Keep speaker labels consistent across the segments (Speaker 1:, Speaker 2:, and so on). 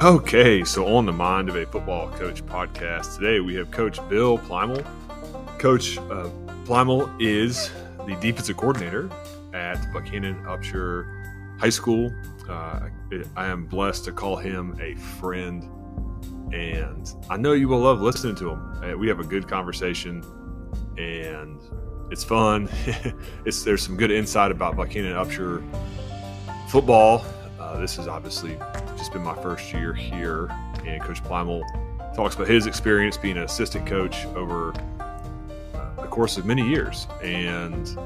Speaker 1: Okay, so on the Mind of a Football Coach podcast today, we have Coach Bill Plymel. Coach uh, is the defensive coordinator at Buckhannon Upshur High School. Uh, I am blessed to call him a friend, and I know you will love listening to him. Uh, we have a good conversation, and it's fun. it's there's some good insight about Buckhannon Upshur football. Uh, this is obviously just been my first year here, and Coach Plymel talks about his experience being an assistant coach over uh, the course of many years, and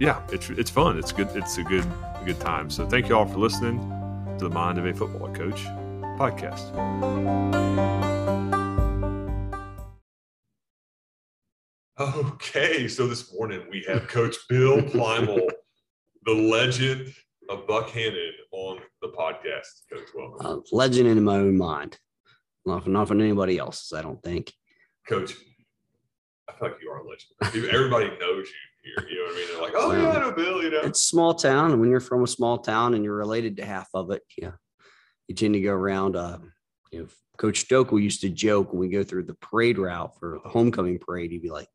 Speaker 1: yeah, it's it's fun. It's good. It's a good a good time. So thank you all for listening to the Mind of a Football Coach podcast. Okay, so this morning we have Coach Bill Plymel, the legend of Buckhannon on the podcast. Coach, welcome.
Speaker 2: Uh, legend in my own mind, not for, not for anybody else's. I don't think.
Speaker 1: Coach, I feel like you are a legend. Everybody knows you here. You know what I mean? They're like, oh well, yeah, I know Bill. You know,
Speaker 2: it's small town, and when you're from a small town and you're related to half of it, yeah, you tend to go around. Uh, you know, Coach Stokel used to joke when we go through the parade route for the homecoming parade. He'd be like,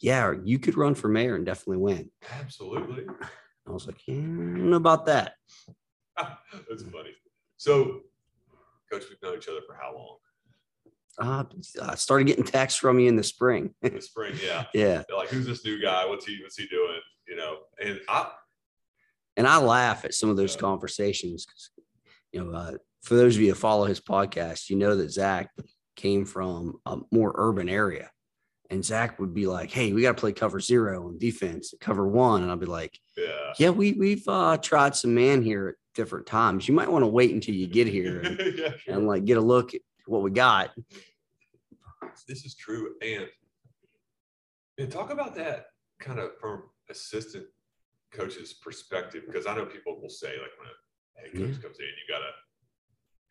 Speaker 2: "Yeah, you could run for mayor and definitely win."
Speaker 1: Absolutely.
Speaker 2: I was like, yeah, I don't know about that.
Speaker 1: That's funny. So, Coach, we've known each other for how long?
Speaker 2: Uh, I started getting texts from you in the spring.
Speaker 1: in the spring, yeah.
Speaker 2: yeah.
Speaker 1: They're like, who's this new guy? What's he what's he doing? You know, and I
Speaker 2: and I laugh at some of those yeah. conversations because you know, uh, for those of you who follow his podcast, you know that Zach came from a more urban area. And Zach would be like, "Hey, we got to play cover zero on defense, cover one," and I'll be like, "Yeah, yeah, we we've uh, tried some man here different times. You might want to wait until you get here and, yeah, sure. and like get a look at what we got."
Speaker 1: This is true, and and talk about that kind of from assistant coach's perspective, because I know people will say like when a head coach yeah. comes in, you gotta.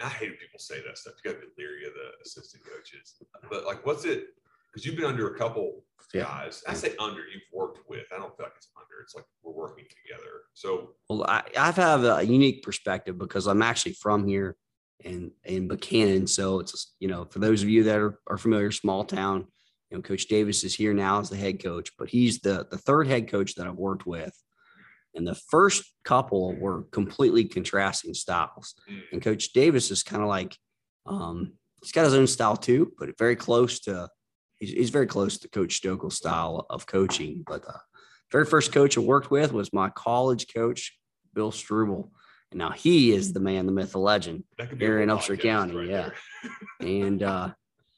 Speaker 1: I hate people say that stuff. You got to be leery of the assistant coaches, but like, what's it? because you've been under a couple guys. I say under, you've worked with. I don't feel like it's under. It's like working together. So,
Speaker 2: well, I, I've a unique perspective because I'm actually from here and in Buckhannon. So it's you know for those of you that are, are familiar, small town. You know, Coach Davis is here now as the head coach, but he's the the third head coach that I've worked with. And the first couple were completely contrasting styles. Mm. And Coach Davis is kind of like, um, he's got his own style too, but very close to he's, he's very close to Coach Stokel's style of coaching. But the very first coach I worked with was my college coach, Bill Struble. And now he is the man, the myth, the legend here in Upshur County. Right yeah. and, uh,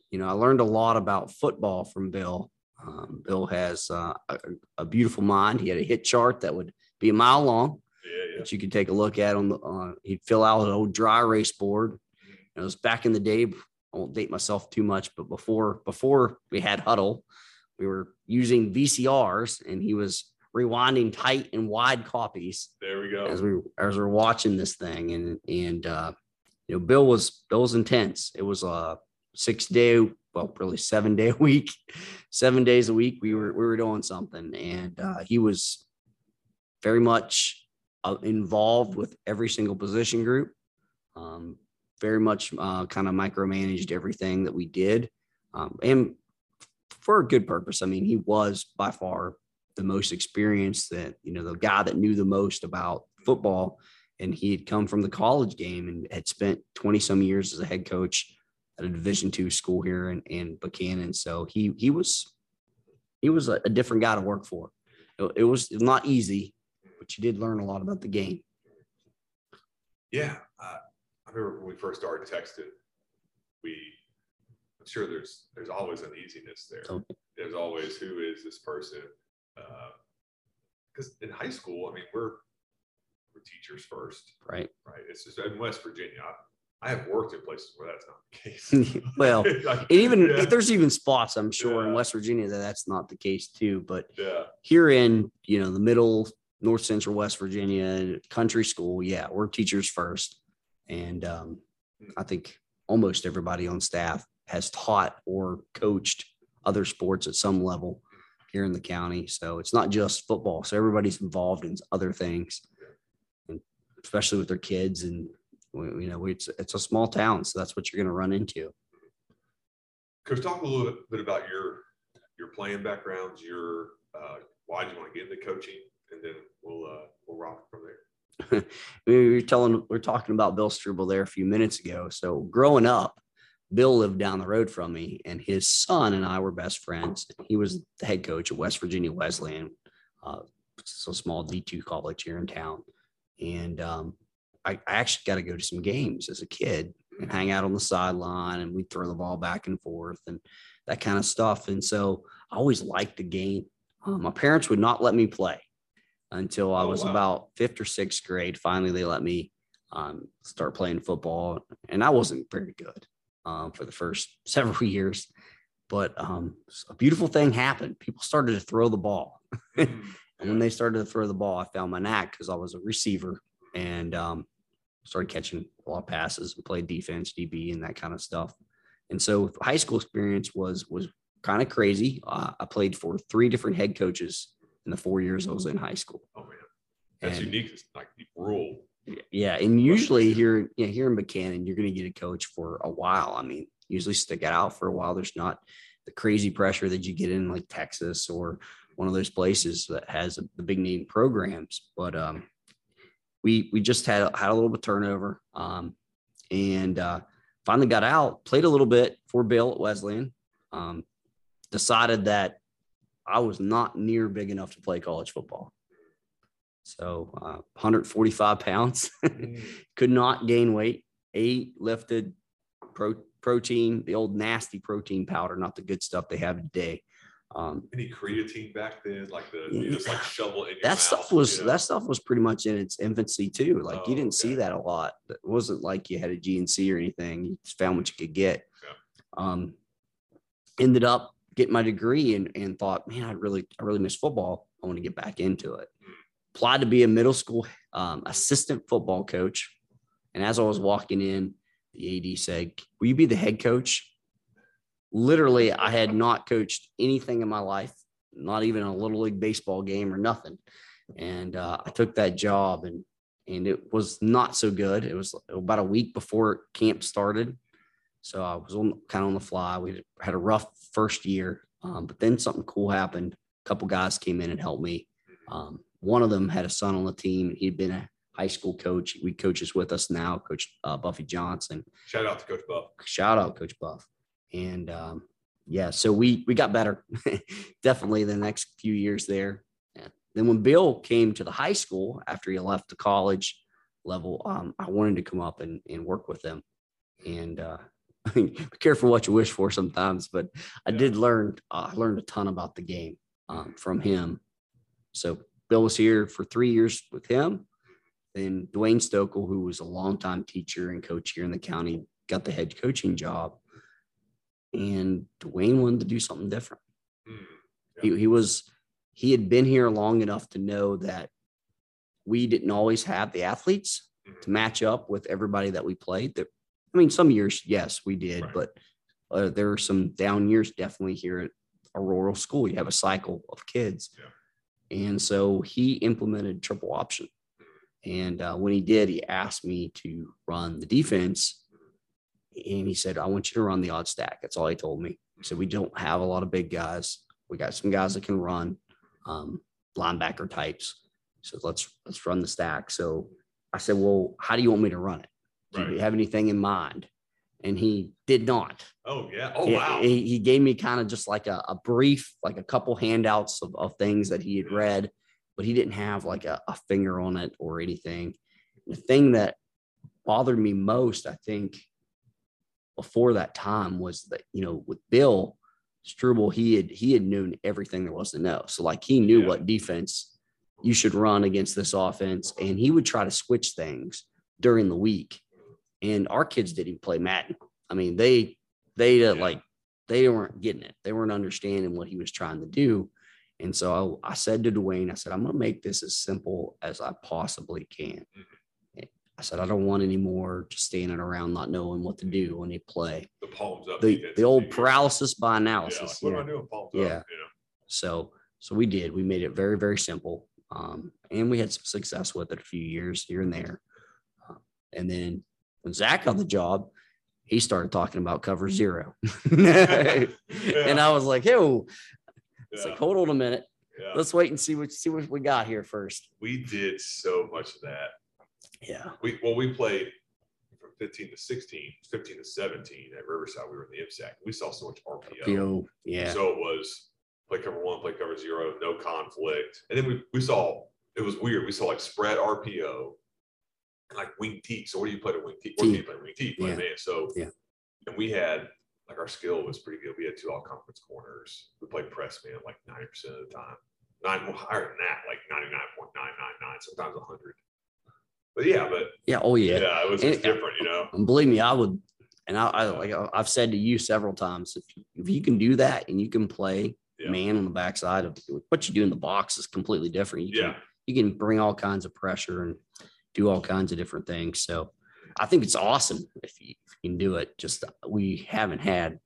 Speaker 2: you know, I learned a lot about football from Bill. Um, Bill has uh, a, a, beautiful mind. He had a hit chart that would be a mile long yeah, yeah. that you could take a look at on the. Uh, he'd fill out an old dry race board. Mm-hmm. It was back in the day I won't date myself too much, but before before we had Hudl, we were using VCRs, and he was rewinding tight and wide copies.
Speaker 1: There we go.
Speaker 2: As we as we we're watching this thing, and and uh, you know, Bill was Bill was intense. It was a six day, well, really seven day a week, seven days a week. We were we were doing something, and uh, he was very much uh, involved with every single position group. Um, very much uh, kind of micromanaged everything that we did, um, and for a good purpose. I mean, he was by far the most experienced, that you know, the guy that knew the most about football, and he had come from the college game and had spent twenty some years as a head coach at a Division two school here in, in Buckhannon. So he he was he was a, a different guy to work for. It, it was not easy, but you did learn a lot about the game.
Speaker 1: Yeah, uh, I remember when we first started texting, we sure there's there's always uneasiness there. Okay. There's always who is this person? Because uh, in high school, I mean, we're we're teachers first,
Speaker 2: right?
Speaker 1: Right. It's just in West Virginia. I, I have worked in places where that's not the
Speaker 2: case. well, like, even yeah. there's even spots I'm sure yeah. in West Virginia that that's not the case too. But
Speaker 1: yeah.
Speaker 2: here in you know the middle, North Central West Virginia country school, yeah, we're teachers first. And um, I think almost everybody on staff has taught or coached other sports at some level here in the county. So it's not just football. So everybody's involved in other things, and especially with their kids. And you know, it's, it's a small town, so that's what you're going to run into.
Speaker 1: Coach, talk a little bit about your your playing backgrounds, your uh, why do you want to get into coaching, and then we'll uh, we'll rock from there.
Speaker 2: we were telling, we we're talking about Bill Struble there a few minutes ago. So growing up, Bill lived down the road from me, and his son and I were best friends. He was the head coach at West Virginia Wesleyan, uh, it's a small D2 college here in town. And um, I, I actually got to go to some games as a kid and hang out on the sideline, and we'd throw the ball back and forth and that kind of stuff. And so I always liked the game. Um, my parents would not let me play until I
Speaker 1: Oh,
Speaker 2: was
Speaker 1: wow.
Speaker 2: about fifth or sixth grade. Finally, they let me um, start playing football, and I wasn't very good um, for the first several years. But um, a beautiful thing happened. People started to throw the ball.
Speaker 1: Mm,
Speaker 2: And when they started to throw the ball, I found my knack because I was a receiver and um, started catching a lot of passes and played defense, DB, and that kind of stuff. And so high school experience was was kind of crazy. Uh, I played for three different head coaches in the four years I was in high school.
Speaker 1: Oh man, that's
Speaker 2: And-
Speaker 1: unique. It's like the rural.
Speaker 2: Yeah, and usually here, yeah, here in Buckhannon, you're going to get a coach for a while. I mean, usually stick it out for a while. There's not the crazy pressure that you get in like Texas or one of those places that has the big name programs. But um, we we just had had a little bit turnover, um, and uh, finally got out. Played a little bit for Bill at Wesleyan. Um, decided that I was not near big enough to play college football. So uh, 145 pounds,
Speaker 1: Mm,
Speaker 2: could not gain weight. Ate, lifted, pro- protein, the old nasty protein powder, not the good stuff they have today. Um,
Speaker 1: Any creatine back then, like the you just like shovel it in your
Speaker 2: that
Speaker 1: mouth,
Speaker 2: stuff was
Speaker 1: you know?
Speaker 2: that stuff was pretty much in its infancy too. Like you
Speaker 1: Oh,
Speaker 2: didn't see that a lot. It wasn't like you had a GNC or anything. You just found what you could get.
Speaker 1: Yeah.
Speaker 2: Um, ended up getting my degree and, and thought, man, I really I really miss football. I want to get back into it. Applied to be a middle school um, assistant football coach. And as I was walking in, the AD said, "Will you be the head coach?" Literally, I had not coached anything in my life, not even a little league baseball game or nothing. And uh, I took that job, and and it was not so good. It was about a week before camp started, so I was on kind of on the fly. We had a rough first year, um, but then something cool happened. A couple guys came in and helped me. Um, one of them had a son on the team. He'd been a high school coach. We coaches with us now, Coach uh, Buffy Johnson
Speaker 1: Shout out to Coach Buff.
Speaker 2: shout out coach buff and um, yeah so we we got better definitely the next few years there Yeah. then when bill came to the high school after he left the college level um, i wanted to come up and, and work with him and uh, be careful what you wish for sometimes but i
Speaker 1: Yeah.
Speaker 2: did learn uh, i learned a ton about the game um, from him so bill was here for three years with him then Dwayne Stokel, who was a longtime teacher and coach here in the county, got the head coaching job. And Dwayne wanted to do something different.
Speaker 1: Mm,
Speaker 2: He, he was, he had been here long enough to know that we didn't always have the athletes
Speaker 1: mhm.
Speaker 2: to match up with everybody that we played. That, I mean, some years, yes, we did,
Speaker 1: Right.
Speaker 2: but uh, there were some down years definitely here at a rural school. You have a cycle of kids. And so he implemented triple option. And uh, when he did, he asked me to run the defense. And he said, I want you to run the odd stack. That's all he told me. He said, We don't have a lot of big guys. We got some guys that can run, um, linebacker types. So let's let's run the stack. So I said, Well, how do you want me to run it? Do you have anything in mind? And he did not.
Speaker 1: Oh yeah. Oh wow.
Speaker 2: He, he gave me kind of just like a, a brief, like a couple handouts of, of things that he had read, but he didn't have like a, a finger on it or anything. The thing that bothered me most, I think, before that time was that, you know, with Bill Struble, he had he had known everything there was to know. So like he knew
Speaker 1: Yeah.
Speaker 2: what defense you should run against this offense, and he would try to switch things during the week. And our kids didn't even play Madden. I mean, they they uh,
Speaker 1: Yeah.
Speaker 2: like they weren't getting it. They weren't understanding what he was trying to do. And so I, I said to Dwayne, I said, I'm going to make this as simple as I possibly can. I said, I don't want any more just standing around not knowing what to do when they play.
Speaker 1: the palms up.
Speaker 2: The, the old paralysis by
Speaker 1: Yeah, like,
Speaker 2: analysis.
Speaker 1: what
Speaker 2: you
Speaker 1: am I doing? Palms
Speaker 2: Yeah.
Speaker 1: up. Know?
Speaker 2: So, so we did. We made it very, very simple, um, and we had some success with it a few years here and there. Uh, and then when Zach got the job, he started talking about cover mm-hmm. zero. And I was like, hey, it's
Speaker 1: Yeah,
Speaker 2: like, hold on a minute.
Speaker 1: yeah.
Speaker 2: Let's wait and see what see what we got here first.
Speaker 1: We did so much of that.
Speaker 2: Yeah.
Speaker 1: We well, we played from 15 to 16, 15 to 17 at Riverside. We were in the IMSAC. We saw so much RPO.
Speaker 2: PO. Yeah.
Speaker 1: So it was play cover one, play cover zero, no conflict. And then we, we saw it was weird. We saw like spread RPO like wing T. So what do you play to wing T? What do you play wing T? You play
Speaker 2: Yeah.
Speaker 1: man. So
Speaker 2: Yeah.
Speaker 1: and we had like our skill was pretty good. We had two all conference corners. We played press man like 90% of the time. Nine well, higher than that, like 99.999, sometimes 100. But yeah, but
Speaker 2: Yeah. Oh
Speaker 1: yeah,
Speaker 2: yeah.
Speaker 1: it was
Speaker 2: And-
Speaker 1: uh, different, you know.
Speaker 2: And believe me, I would. And I, I like I've said to you several times, if you, if you can do that and you can play
Speaker 1: Yeah.
Speaker 2: man on the backside of what you do in the box is completely different. You
Speaker 1: Yeah.
Speaker 2: can you can bring all kinds of pressure and do all kinds of different things. So I think it's awesome if you, if you can do it. Just we haven't had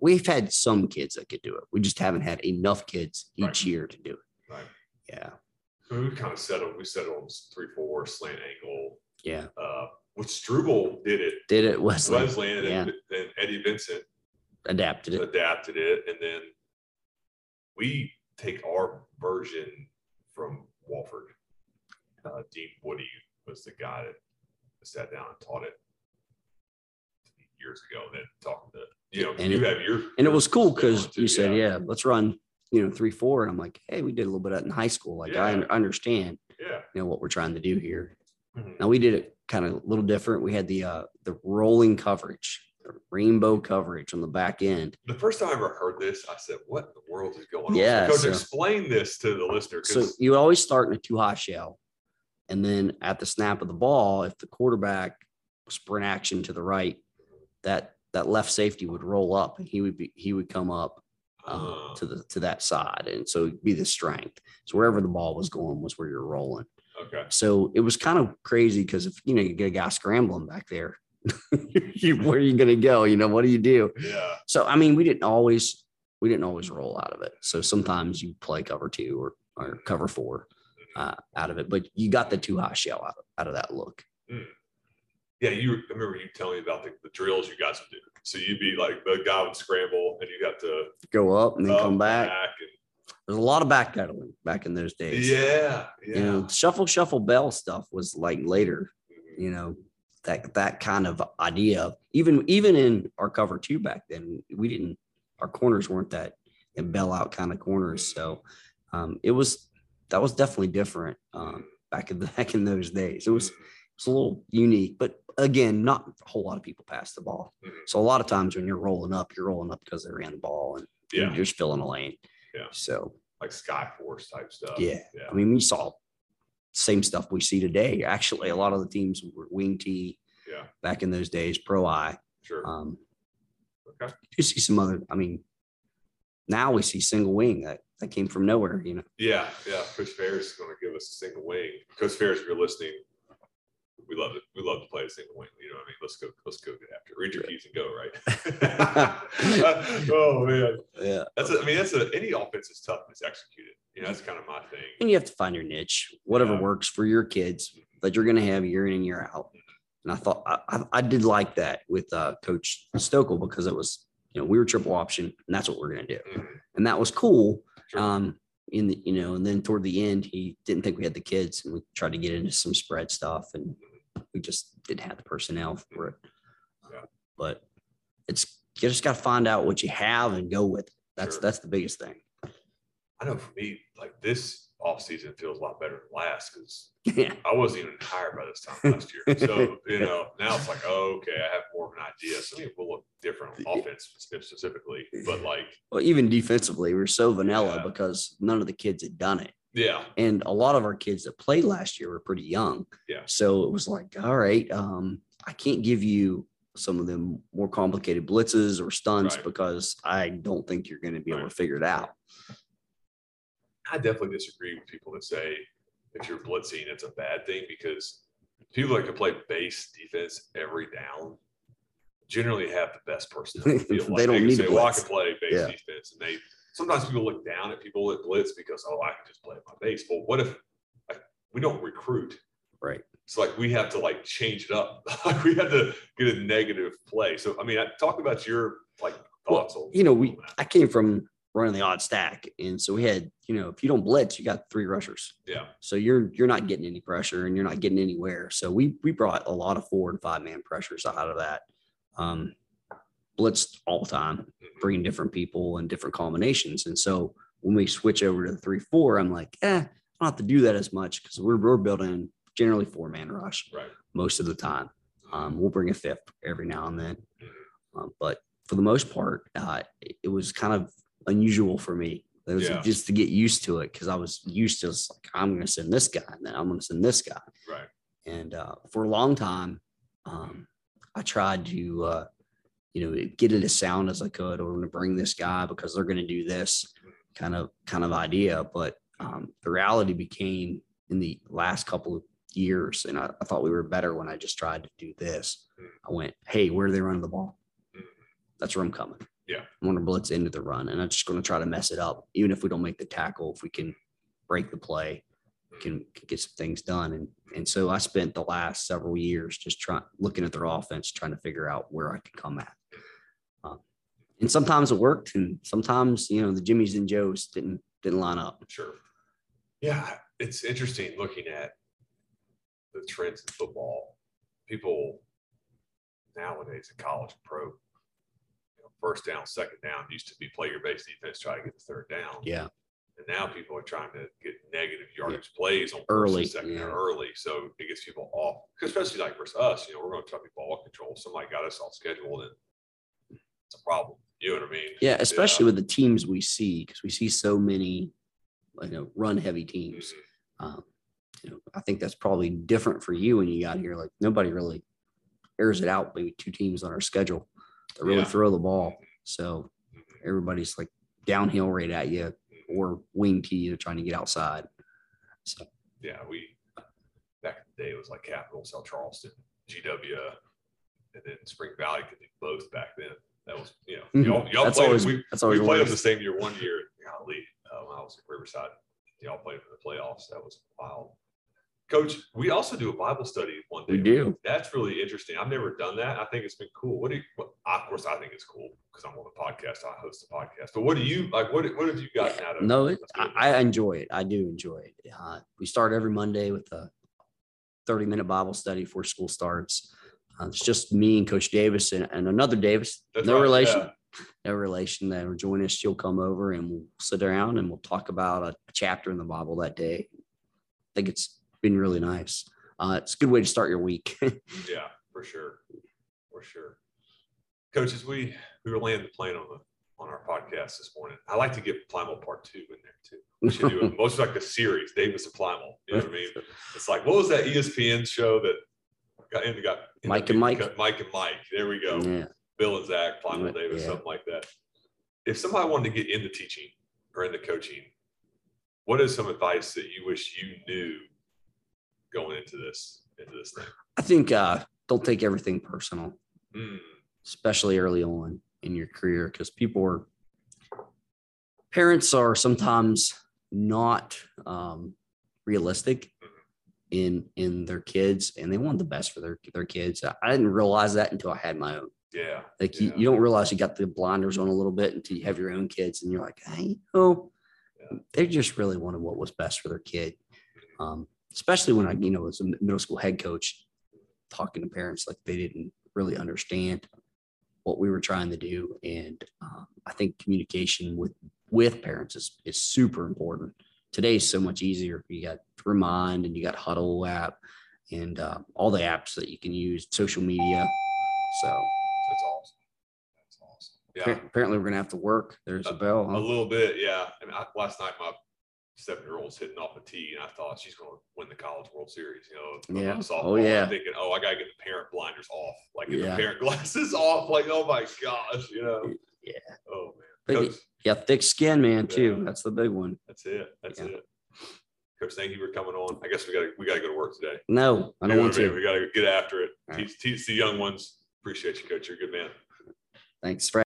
Speaker 2: we've had some kids that could do it. We just haven't had enough kids each
Speaker 1: Right.
Speaker 2: year to do it.
Speaker 1: Right.
Speaker 2: Yeah.
Speaker 1: I mean, we kind of settled. We settled on three, four slant angle.
Speaker 2: Yeah.
Speaker 1: Uh, which Struble did it.
Speaker 2: Did it Wesley
Speaker 1: Wesley and,
Speaker 2: Yeah.
Speaker 1: and Eddie Vincent
Speaker 2: adapted it.
Speaker 1: adapted it, and then we take our version from Walford. Uh, Dean Woody was the guy that sat down and taught it years ago. Then talking to you know,
Speaker 2: And
Speaker 1: you
Speaker 2: it-
Speaker 1: have your
Speaker 2: And it was cool because
Speaker 1: too,
Speaker 2: you said, yeah, let's run, you know, three, four. And I'm like, hey, we did a little bit of that in high school. Like I
Speaker 1: Yeah.
Speaker 2: un- understand,
Speaker 1: yeah,
Speaker 2: you know, what we're trying to do here.
Speaker 1: Mhm.
Speaker 2: Now we did it kind of a little different. We had the uh the rolling coverage, the rainbow coverage on the back end.
Speaker 1: The first time I ever heard this, I said, "What in the world is going on?"
Speaker 2: Yeah, so-
Speaker 1: explain this to the listener.
Speaker 2: So you always start in a two high shell. And then at the snap of the ball, if the quarterback sprint action to the right, that that left safety would roll up and he would be he would come up uh,
Speaker 1: uh,
Speaker 2: to the to that side. And so it'd be the strength. So wherever the ball was going was where you're rolling.
Speaker 1: okay,
Speaker 2: So it was kind of crazy because if you know you get a guy scrambling back there, where are you going to go? You know what do you do?
Speaker 1: yeah,
Speaker 2: So I mean, we didn't always we didn't always roll out of it. So sometimes you play cover two or or cover four uh, out of it, but you got the two high shell out, out of that look.
Speaker 1: yeah. You I remember you telling me about the, the drills you guys would do. So you'd be like the guy would scramble, and you got to
Speaker 2: Go up and then
Speaker 1: up,
Speaker 2: come back.
Speaker 1: and-
Speaker 2: There's a lot of backpedaling back in those days.
Speaker 1: yeah, yeah.
Speaker 2: You know, shuffle shuffle bell stuff was like later.
Speaker 1: Mhm.
Speaker 2: you know that that kind of idea even even in our cover two back then we didn't our corners weren't that bell out kind of corners so um it was that was definitely different um back in the back in those days it was it was a little unique but again not a whole lot of people pass the ball
Speaker 1: Mhm.
Speaker 2: so a lot of times when you're rolling up you're rolling up because they ran the ball and
Speaker 1: Yeah,
Speaker 2: you're just filling a lane
Speaker 1: Yeah.
Speaker 2: so
Speaker 1: like Sky Force type stuff.
Speaker 2: Yeah.
Speaker 1: yeah.
Speaker 2: i mean we saw same stuff we see today actually a lot of the teams were wing t
Speaker 1: Yeah.
Speaker 2: back in those days, pro I.
Speaker 1: Sure.
Speaker 2: Um,
Speaker 1: Okay.
Speaker 2: you see some other, I mean, now we see single wing that, that came from nowhere, you know.
Speaker 1: Yeah, yeah. Coach Ferris is going to give us a single wing. Coach Ferris, if you're listening, we love it. We love to play a single wing. You know what I mean? Let's go. Let's go get after. it. Read your keys and go. Right. oh man,
Speaker 2: Yeah.
Speaker 1: that's. A, I mean, that's a any offense is tough. when It's executed. You know, that's kind of my thing.
Speaker 2: And you have to find your niche, whatever
Speaker 1: Yeah.
Speaker 2: works for your kids that you're going to have year in and year out. And I thought I, I, did like that with uh, Coach Stokel because it was, you know, we were triple option and that's what we're going to do.
Speaker 1: Mhm.
Speaker 2: And that was cool.
Speaker 1: Sure.
Speaker 2: Um, in the, you know, and then toward the end, he didn't think we had the kids and we tried to get into some spread stuff and we just didn't have the personnel for it.
Speaker 1: Yeah.
Speaker 2: But it's, you just got to find out what you have and go with it. That's,
Speaker 1: Sure.
Speaker 2: that's the biggest thing.
Speaker 1: I know for me, like this off season feels a lot better than last because
Speaker 2: Yeah.
Speaker 1: I wasn't even hired by this time last year. So, you know, now it's like, oh, okay, I have more of an idea. Some people look different offense specifically, but like,
Speaker 2: Well, even defensively, we're so vanilla
Speaker 1: Yeah.
Speaker 2: because none of the kids had done it.
Speaker 1: yeah,
Speaker 2: And a lot of our kids that played last year were pretty young.
Speaker 1: Yeah.
Speaker 2: So it was like, all right, um, I can't give you some of them more complicated blitzes or stunts
Speaker 1: Right.
Speaker 2: because I don't think you're going to be able to figure it out.
Speaker 1: I definitely disagree with people that say if you're blitzing, it's a bad thing because people that can play base defense every down generally have the best person. on the field.
Speaker 2: They don't
Speaker 1: can
Speaker 2: need
Speaker 1: say,
Speaker 2: to
Speaker 1: well, I can play base
Speaker 2: Yeah.
Speaker 1: defense. And they sometimes people look down at people that blitz because, oh, I can just play my base. Well, what if like, we don't recruit
Speaker 2: Right.
Speaker 1: It's like we have to like change it up. Like we have to get a negative play. So I mean, I- talk about your like thoughts on
Speaker 2: You know, we. I came from running the odd stack, and so we had you know if you don't blitz, you got three rushers.
Speaker 1: yeah
Speaker 2: So you're you're not getting any pressure and you're not getting anywhere. So we we brought a lot of four and five man pressures out of that. Um, blitzed all the time,
Speaker 1: Mhm.
Speaker 2: bringing different people and different combinations. And so when we switch over to the three four, I'm like, eh, I don't have to do that as much because we're we're building generally four man rush
Speaker 1: right.
Speaker 2: most of the time. Um, we'll bring a fifth every now and then, um, but for the most part, uh, it, it was kind of unusual for me. It was
Speaker 1: Yeah.
Speaker 2: just to get used to it because I was used to just like I'm going to send this guy and then I'm going to send this guy.
Speaker 1: Right.
Speaker 2: And uh, for a long time, um, I tried to, uh, you know, get it as sound as I could, or I'm going to bring this guy because they're going to do this kind of kind of idea. But um, the reality became in the last couple of years, and I, I thought we were better when I just tried to do this. I went, hey, where are they running the ball?
Speaker 1: Mhm.
Speaker 2: That's where I'm coming.
Speaker 1: Yeah.
Speaker 2: I'm going to blitz into the run, and I'm just going to try to mess it up, even if we don't make the tackle. If we can break the play, can, can get some things done. And and so I spent the last several years just trying looking at their offense, trying to figure out where I could come at. Um, and sometimes it worked, and sometimes you know the Jimmys and Joes didn't didn't line up.
Speaker 1: Sure. Yeah, it's interesting looking at the trends in football. People nowadays in college pro, first down, second down used to be play your base defense, try to get the third down.
Speaker 2: Yeah,
Speaker 1: And now people are trying to get negative yardage plays on
Speaker 2: Early,
Speaker 1: second
Speaker 2: yeah.
Speaker 1: early. So it gets people off, especially like versus us, you know, we're going to try to be ball control. Somebody got us off schedule, then it's a problem. You know what I mean?
Speaker 2: yeah, especially with the teams we see because we see so many, you know, run heavy teams.
Speaker 1: Mhm.
Speaker 2: Um, you know, I think that's probably different for you when you got here. Like nobody really airs it out. Maybe two teams on our schedule that really
Speaker 1: Yeah.
Speaker 2: throw the ball. So everybody's like downhill right at you or wing to you trying to get outside. So
Speaker 1: yeah, we back in the day it was like Capital, South Charleston, GW, and then Spring Valley could do both back then. That was you know
Speaker 2: Mhm.
Speaker 1: y'all, y'all
Speaker 2: that's
Speaker 1: played
Speaker 2: always
Speaker 1: we,
Speaker 2: that's
Speaker 1: we
Speaker 2: always
Speaker 1: played them the same year one year. Golly, uh, when I was at Riverside, y'all played for the playoffs. That was wild. Coach, we also do a Bible study one day.
Speaker 2: We do.
Speaker 1: That's really interesting. I've never done that. I think it's been cool. What do you? What, of course, I think it's cool because I'm on the podcast. I host the podcast. But what do you like? What What have you gotten out of?
Speaker 2: No, it, I. I enjoy it. I do enjoy it. Uh, we start every Monday with a 30 minute Bible study before school starts. Uh, it's just me and Coach Davis and, and another Davis.
Speaker 1: That's
Speaker 2: no
Speaker 1: right,
Speaker 2: relation.
Speaker 1: yeah.
Speaker 2: No relation that will join us. She'll come over and we'll sit around and we'll talk about a, a chapter in the Bible that day. I think it's been really nice. Uh, it's a good way to start your week.
Speaker 1: Yeah, for sure, for sure. Coaches, we we were laying the plan on the on our podcast this morning. I like to get Primal Part Two in there too. We should do it. Most like a series, Davis and Primal. You know what I mean? It's like what was that ESPN show that got into got
Speaker 2: Mike and Mike?
Speaker 1: Mike and Mike. There we go.
Speaker 2: yeah.
Speaker 1: Bill and Zach, Primal
Speaker 2: Yeah.
Speaker 1: Davis,
Speaker 2: Yeah.
Speaker 1: something like that. If somebody wanted to get into teaching or into coaching, what is some advice that you wish you knew going into this into this thing?
Speaker 2: I think uh, don't take everything personal.
Speaker 1: Mm,
Speaker 2: especially early on in your career, because people are parents are sometimes not um, realistic in in their kids, and they want the best for their their kids. I, didn't realize that until I had my own.
Speaker 1: yeah.
Speaker 2: Like you,
Speaker 1: Yeah.
Speaker 2: you don't realize you got the blinders on a little bit until you have your own kids, and you're like, hey, oh,
Speaker 1: Yeah.
Speaker 2: they just really wanted what was best for their kid. Um, especially when I, you know, as a middle school head coach, talking to parents like they didn't really understand what we were trying to do, and um, I think communication with with parents is is super important. Today's so much easier. You got Remind and you got Hudl app, and uh, all the apps that you can use, social media. So
Speaker 1: That's awesome. That's awesome. Yeah,
Speaker 2: Apparently, we're gonna have to work. There's a bell.
Speaker 1: a little bit. Yeah. I mean, I, last night my seven-year-old's hitting off a tee, and I thought she's going to win the College World Series. You know,
Speaker 2: Yeah.
Speaker 1: softball.
Speaker 2: Oh, yeah.
Speaker 1: I'm thinking, oh, I got to get the parent blinders off, like get
Speaker 2: Yeah.
Speaker 1: the parent glasses off. Like, oh my gosh, you know.
Speaker 2: Yeah.
Speaker 1: Oh man. Coach,
Speaker 2: Yeah, thick skin, man. Too. That's the big one.
Speaker 1: that's it. That's
Speaker 2: Yeah.
Speaker 1: it. Coach, thank you for coming on. I guess we got to we got to go to work today.
Speaker 2: No, I don't want
Speaker 1: what I mean?
Speaker 2: to.
Speaker 1: We got to get after it.
Speaker 2: All right.
Speaker 1: Teach, teach the young ones. Appreciate you, Coach. You're a good man.
Speaker 2: Thanks for